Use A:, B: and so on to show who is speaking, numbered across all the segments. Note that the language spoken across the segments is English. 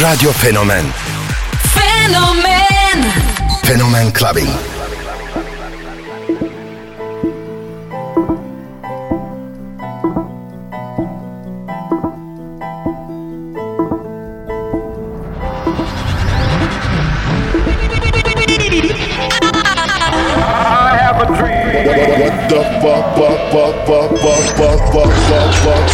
A: Radio Fenomen
B: Fenomen
A: Fenomen Clubbing.
C: Something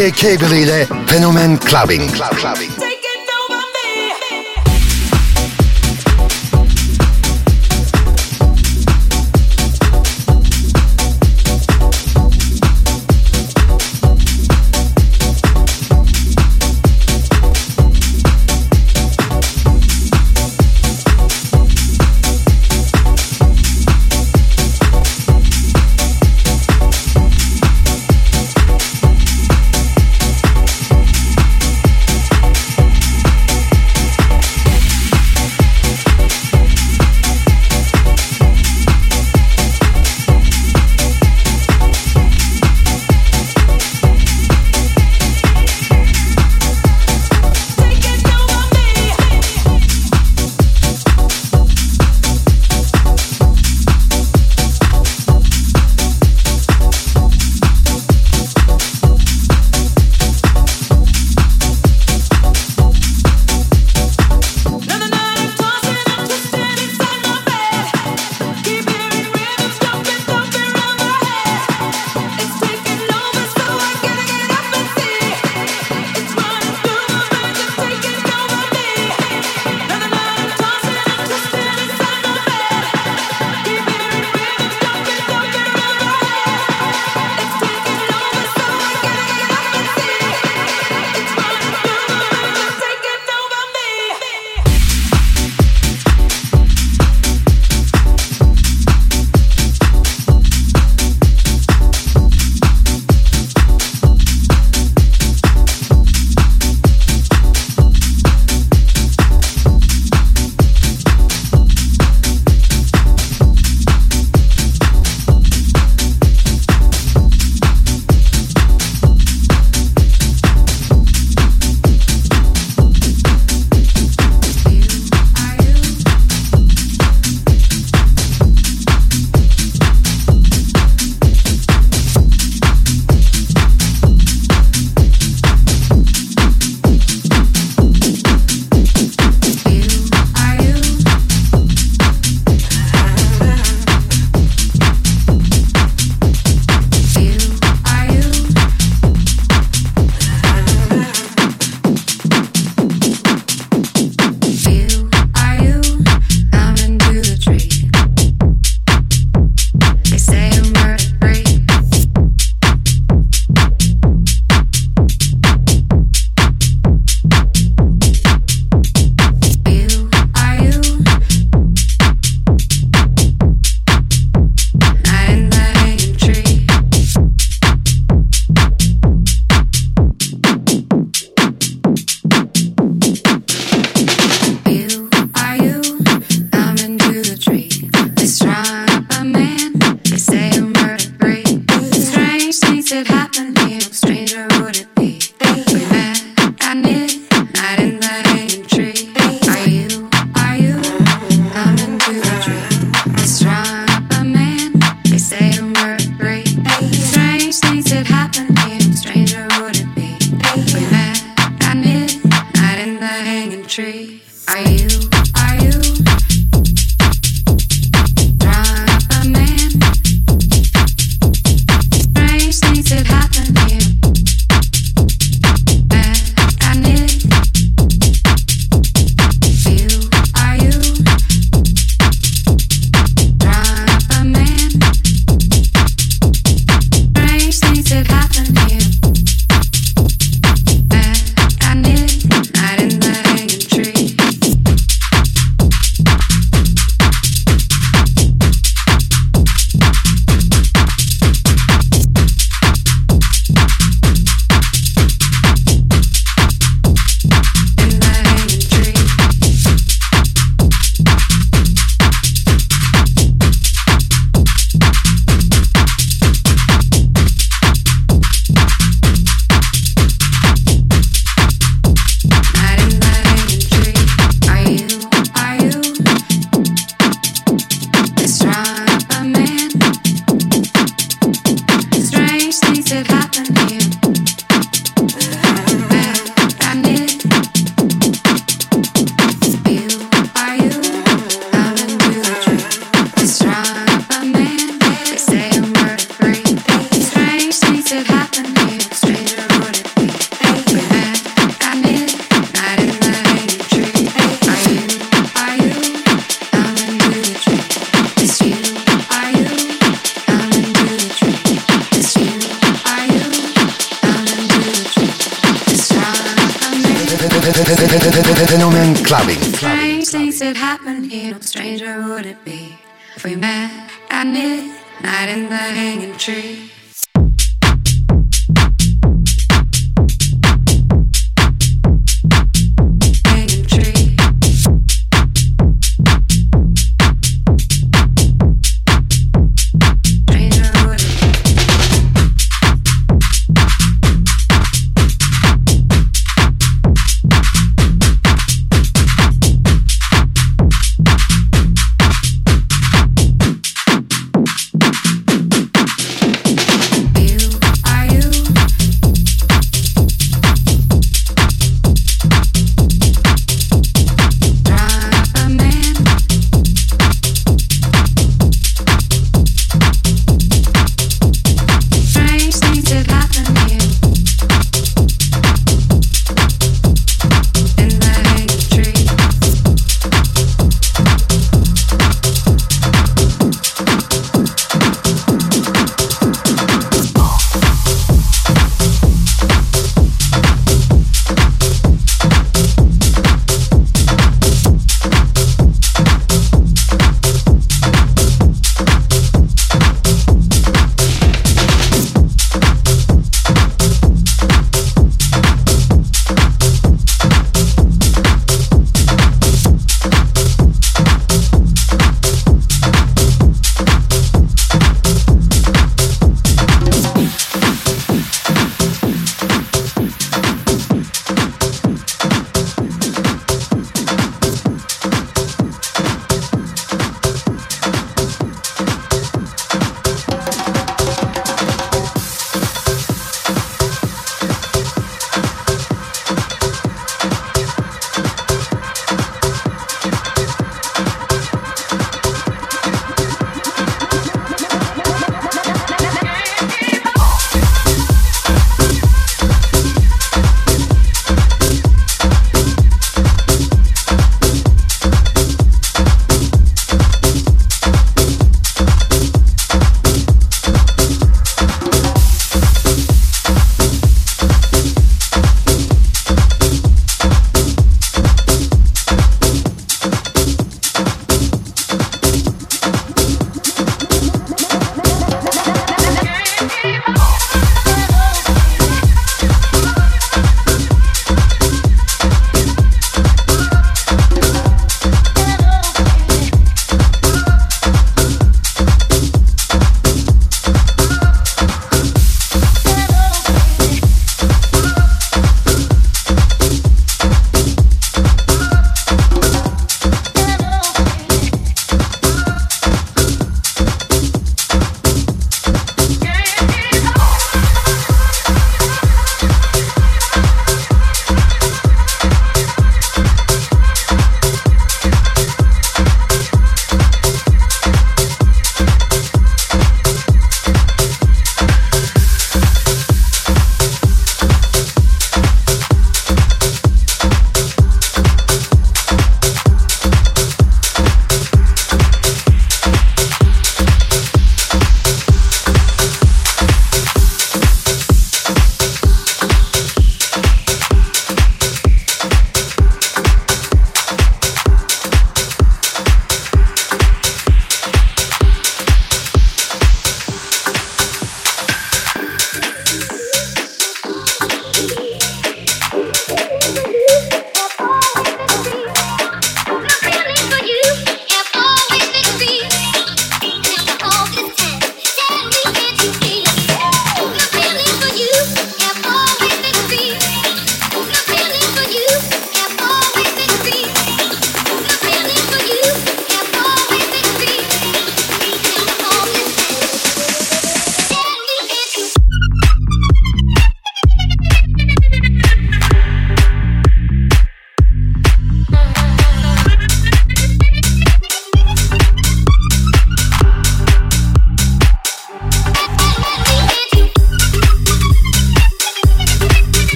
A: DJ Cable ile Fenomen Clubbing. Club Clubbing.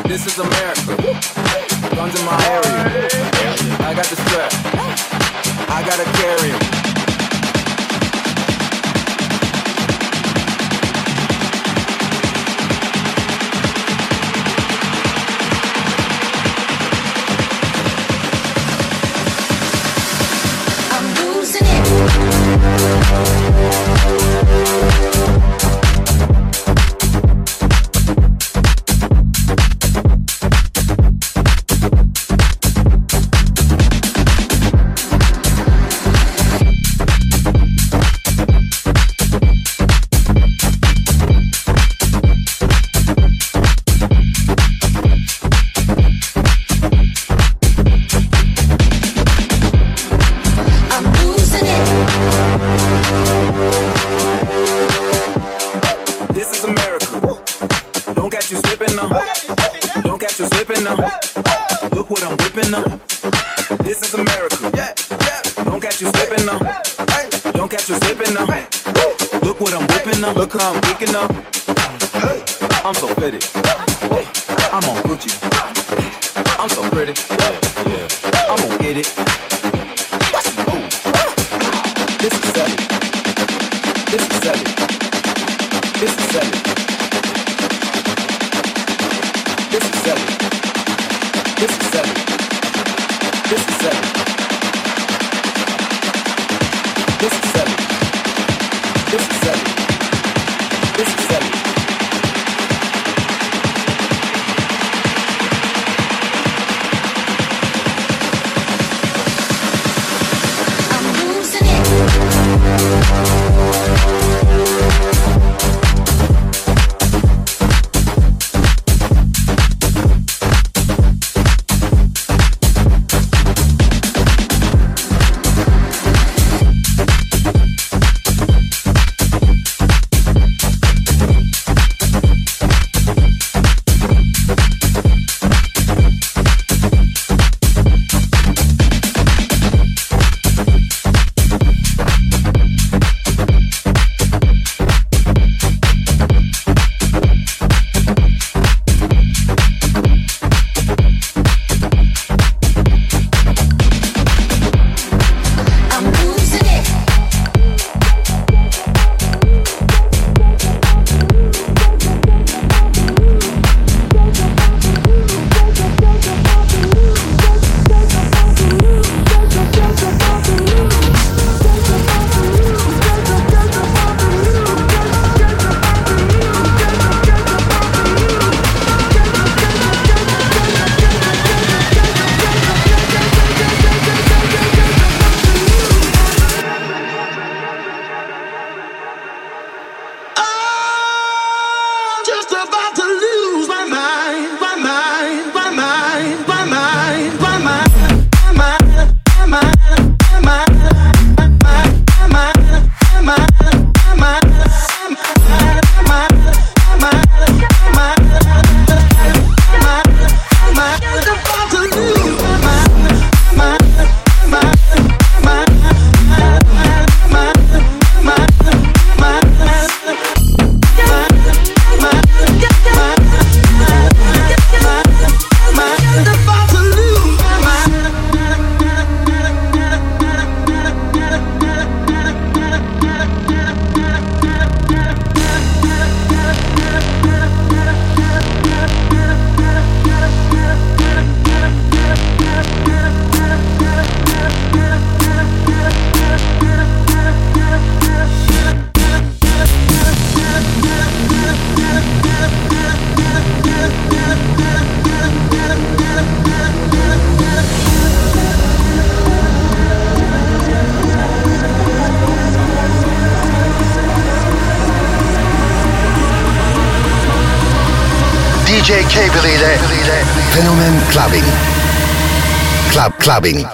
D: This is America. Guns in my area. I got the strap. I gotta carry 'em.
A: saben.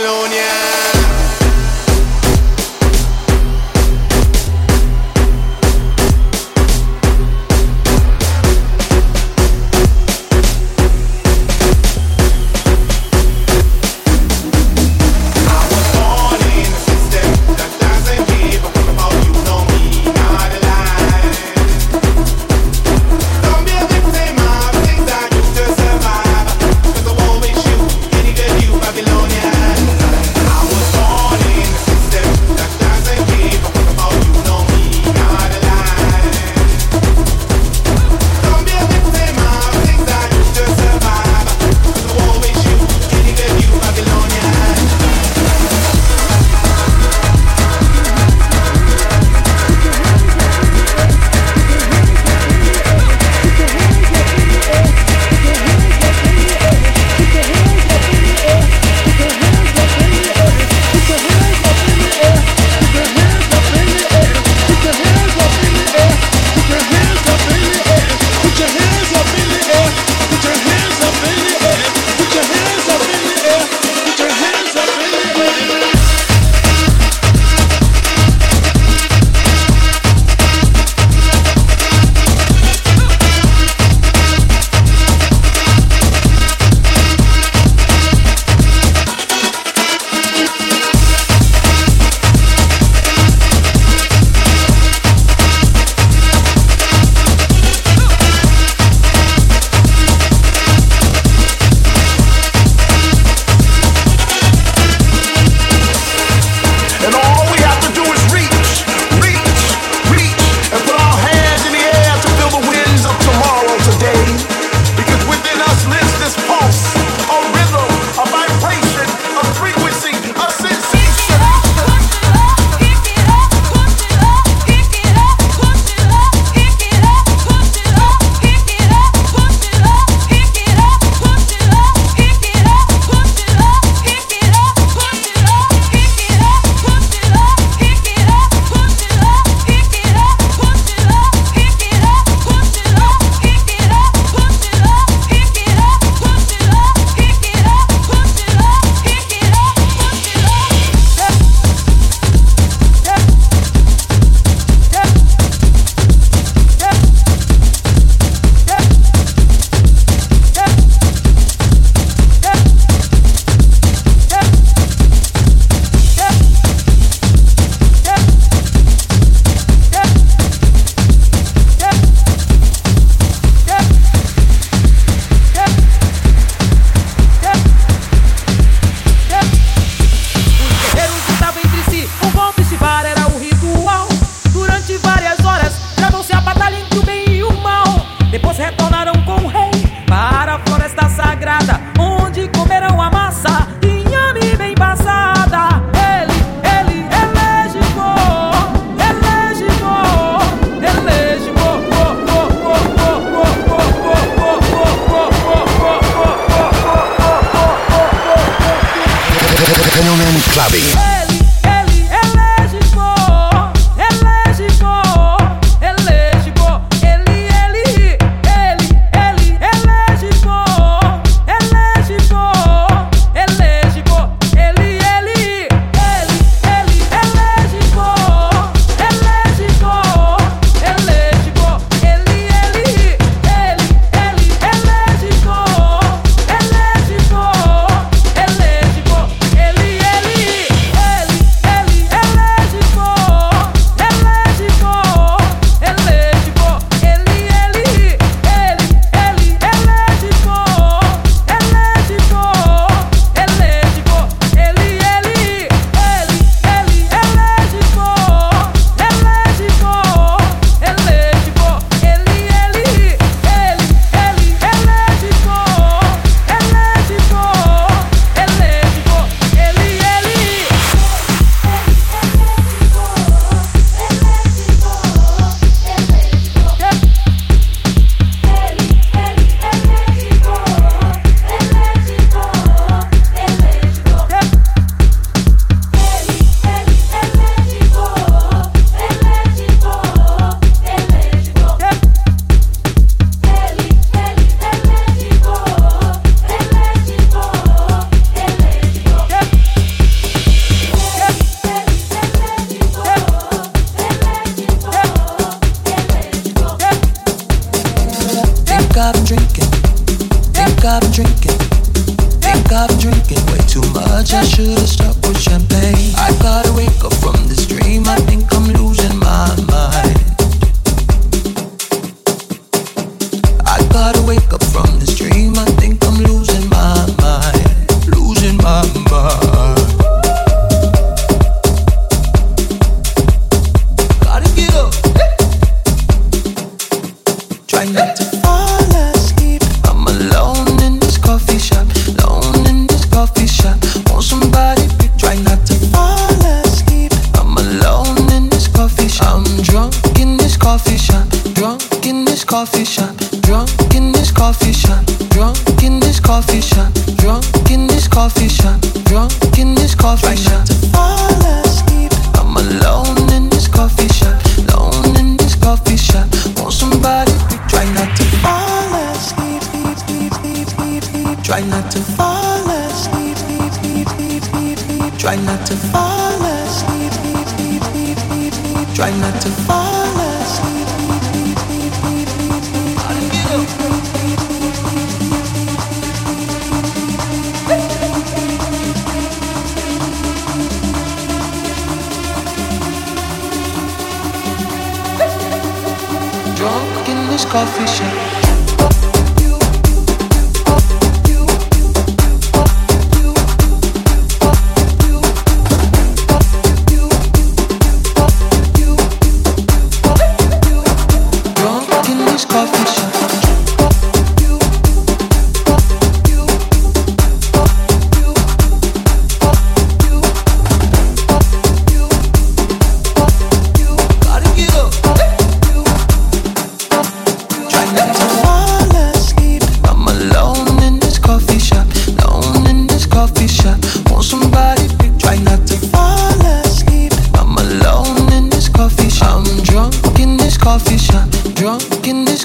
A: Babylonia.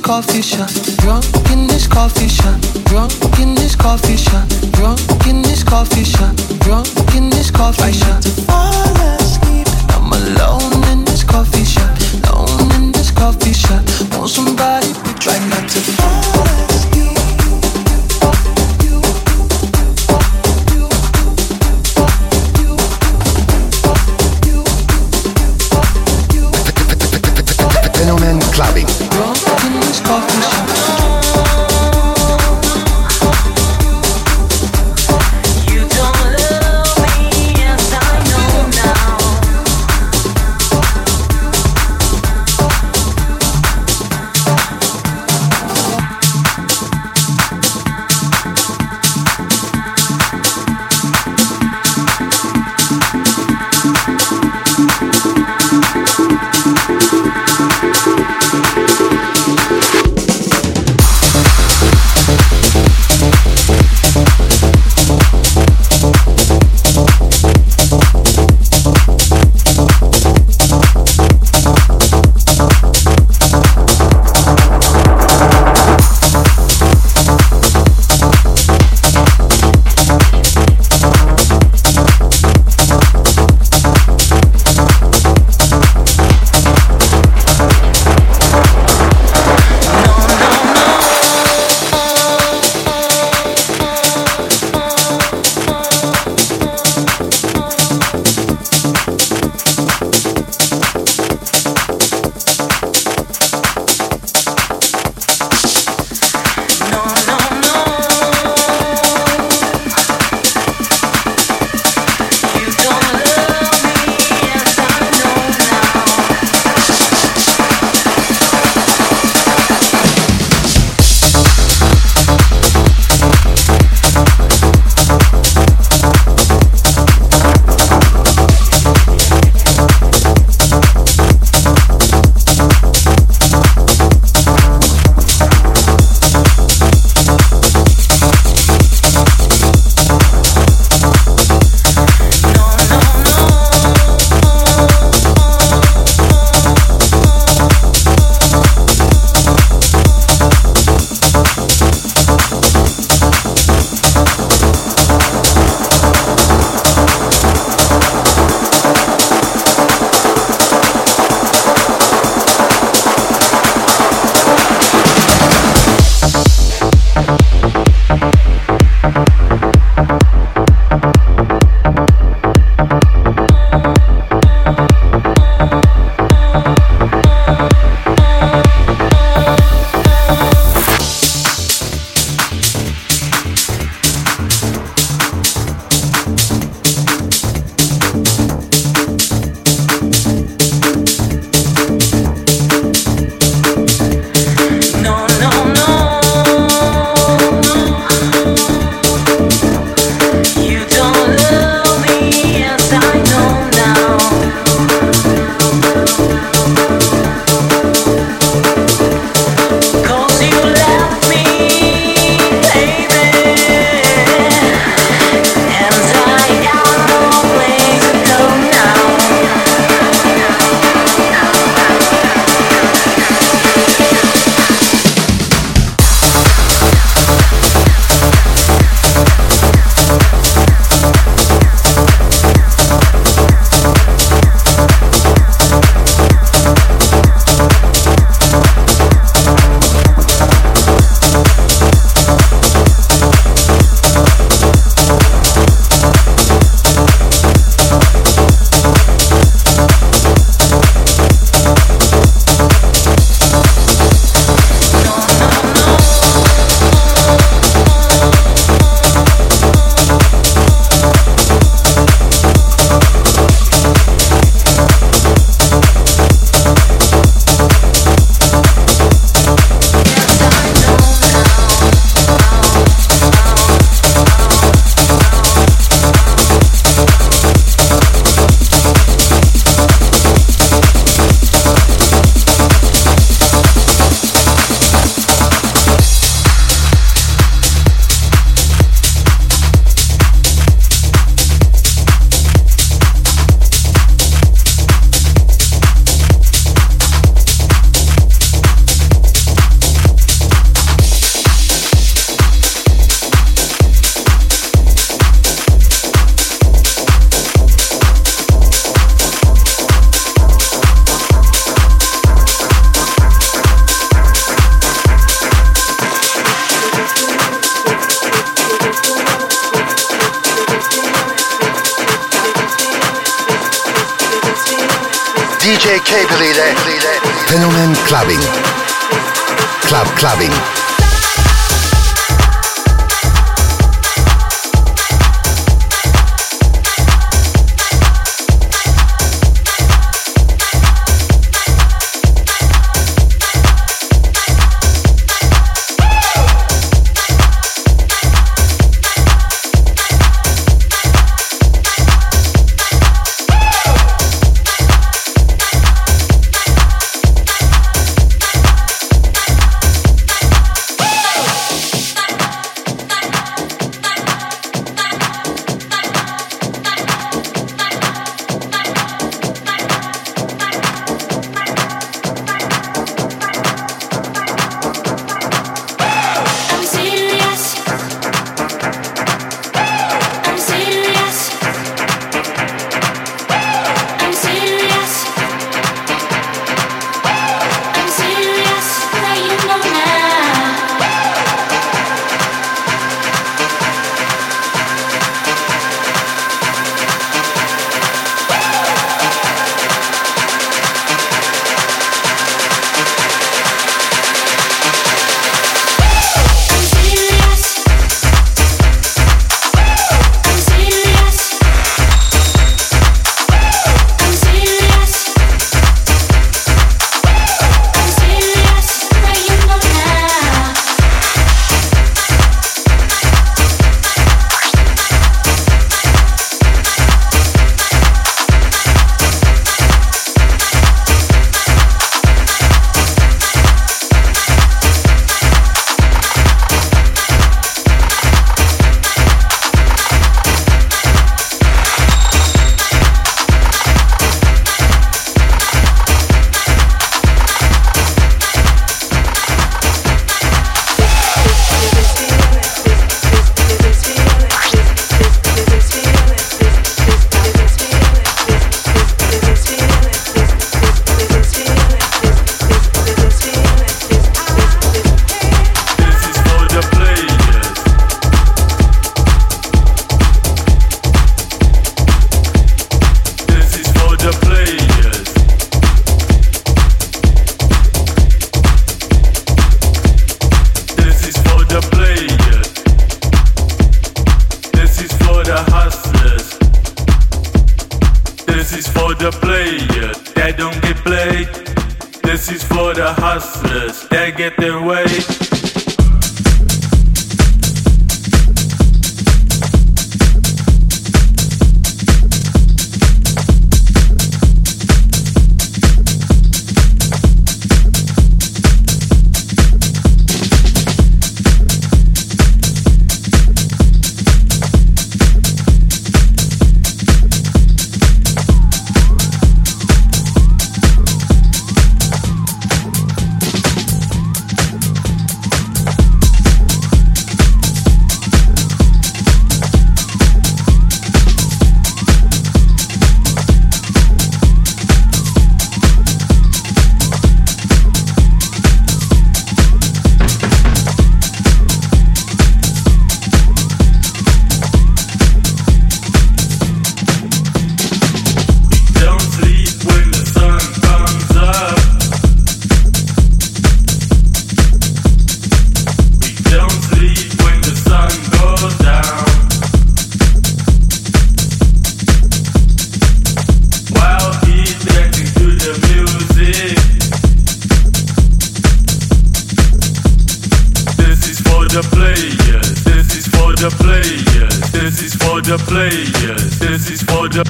A: coffee shop, drunk in
D: this coffee shop, drunk in this coffee shop, drunk in this coffee shop, drunk in this
E: coffee shop. To
F: fall asleep,
E: I'm
G: alone in
H: this coffee shop, alone in this coffee shop. Want somebody, to try not to fall asleep. the players. This is for the.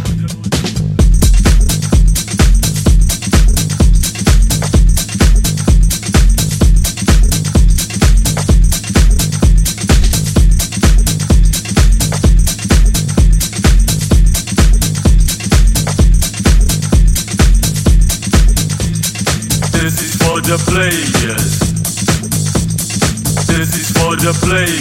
H: This is for the players. This is for the players.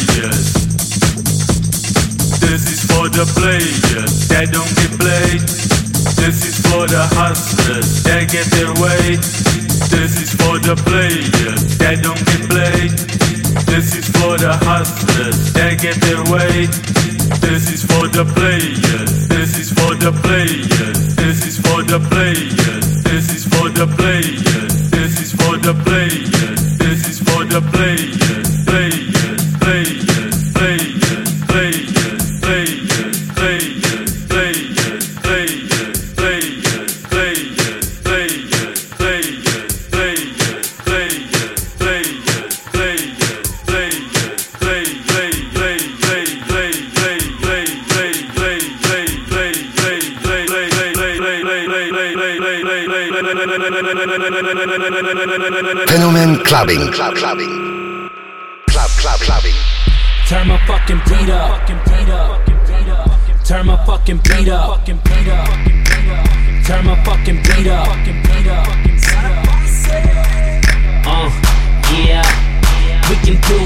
I: Can do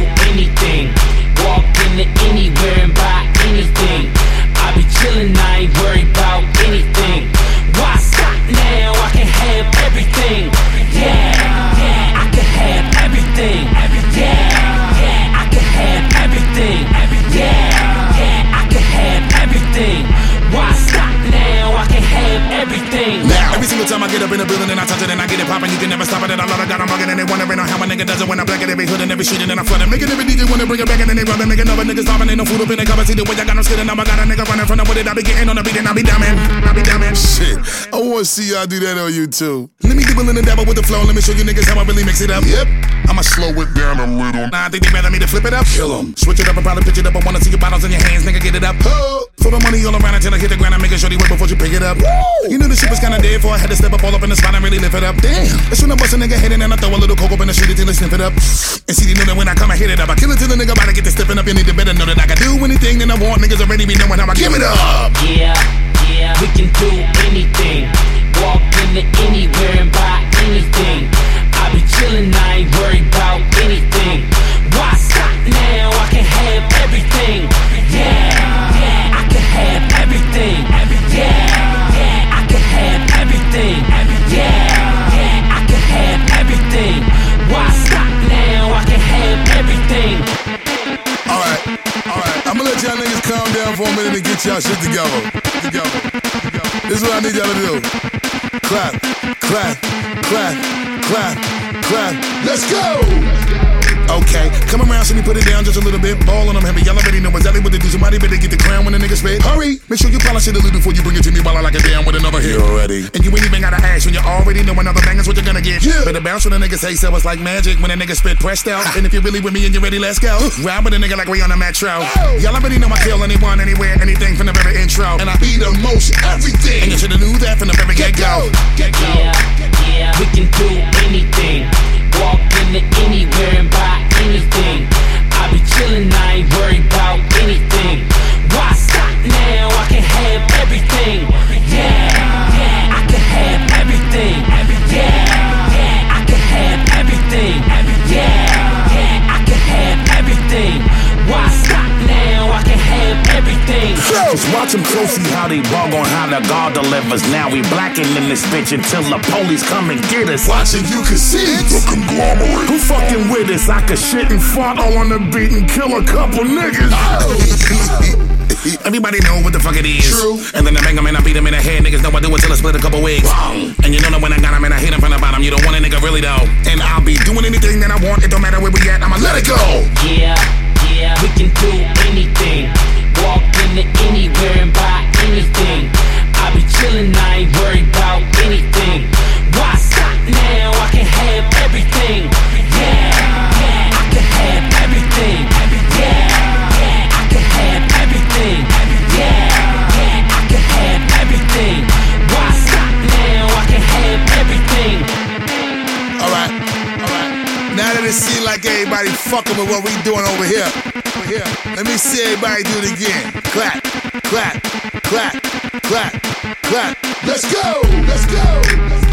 J: see
K: y'all do that on YouTube. Let me dibble in the dabble with the flow. Let me show you niggas how I really mix it up. Yep, I'ma slow it down a little.
J: Nah, I think they better me to flip it up.
K: Kill 'em.
J: Switch it up and probably pitch it up. I wanna see your bottles in your hands, nigga, get it up.
K: Oh.
J: Throw the money all around until I hit the ground. I'm making sure you wait before you pick it up. You knew the shit was kinda dead before I had to step up all up in the spot and really lift it up. Damn. That's when I bust a nigga head in and I throw a little coke up in the street until they sniff it up. And see, they know that when I come, I hit it up. I kill it till the nigga about to get to stepping up. You need to better know that I can do anything that I want. Niggas already be knowing how I give it up.
I: Yeah, yeah, we can do anything. Walk into anywhere and buy anything. I be chillin', I ain't worried about anything. Why stop now? I can have everything. Yeah, yeah, I can have everything. Yeah, yeah, I can have everything. Yeah, yeah, I can have everything. Why stop now? I can have everything.
K: Alright, alright. I'ma let y'all niggas calm down for a minute and get y'all shit together. Together. together. This is what I need y'all to do. Clap, clap, clap, clap, clap. Let's go!
J: Okay, come around, see me put it down just a little bit. Ball on them heavy. Y'all already know exactly what to do. Somebody better get the crown when the nigga spit. Hurry! Make sure you polish it a little before you bring it to me while I like it down with another gonna get.
K: Yeah.
J: Better bounce when a nigga say so. It's like magic when a nigga spit pressed out. Ah. and if you're really with me and you're ready, let's go. Ride with a nigga like we on a metro. Y'all already know I kill anyone, anywhere, anything from the very intro. And I
K: Be the most everything.
J: and you should've knew that from the very get go.
K: Get go.
I: Yeah, yeah, we can do anything. Walk into anywhere and buy anything. I be chillin', I ain't worried about anything. Why stop now? I can have everything. Yeah, yeah, I can have everything. Yeah, yeah, everything.
L: Just watch them closely how they bug on how the God delivers. Now we blacking in this bitch until the police come and get us.
K: Watching you can see the conglomerate.
L: Who fucking with us? I could shit and fart all on the beat and kill a couple niggas.
J: Everybody know what the fuck it is.
K: True.
J: And then I bang bang 'em and I beat beat 'em in the head. Niggas know I do it till I split a couple wigs. And you know that when I got got 'em and I hit hit 'em from the bottom, you don't want a nigga really though. And I'll be doing anything that I want. It don't matter where we at. I'ma let it go.
I: Yeah, yeah, we can do anything. Walk into anywhere and buy anything. I be chillin', I ain't worried about anything. Why stop now? I can have everything. Yeah, yeah, I can have everything. Yeah, yeah, I can have everything. Yeah, yeah, I can have everything. Why stop now? I can have everything.
K: Alright, alright. Now that it seems like everybody fucking with what we doing over here. Here. Let me see everybody do it again. Clap, clap, clap, clap, clap. Let's go! Let's go!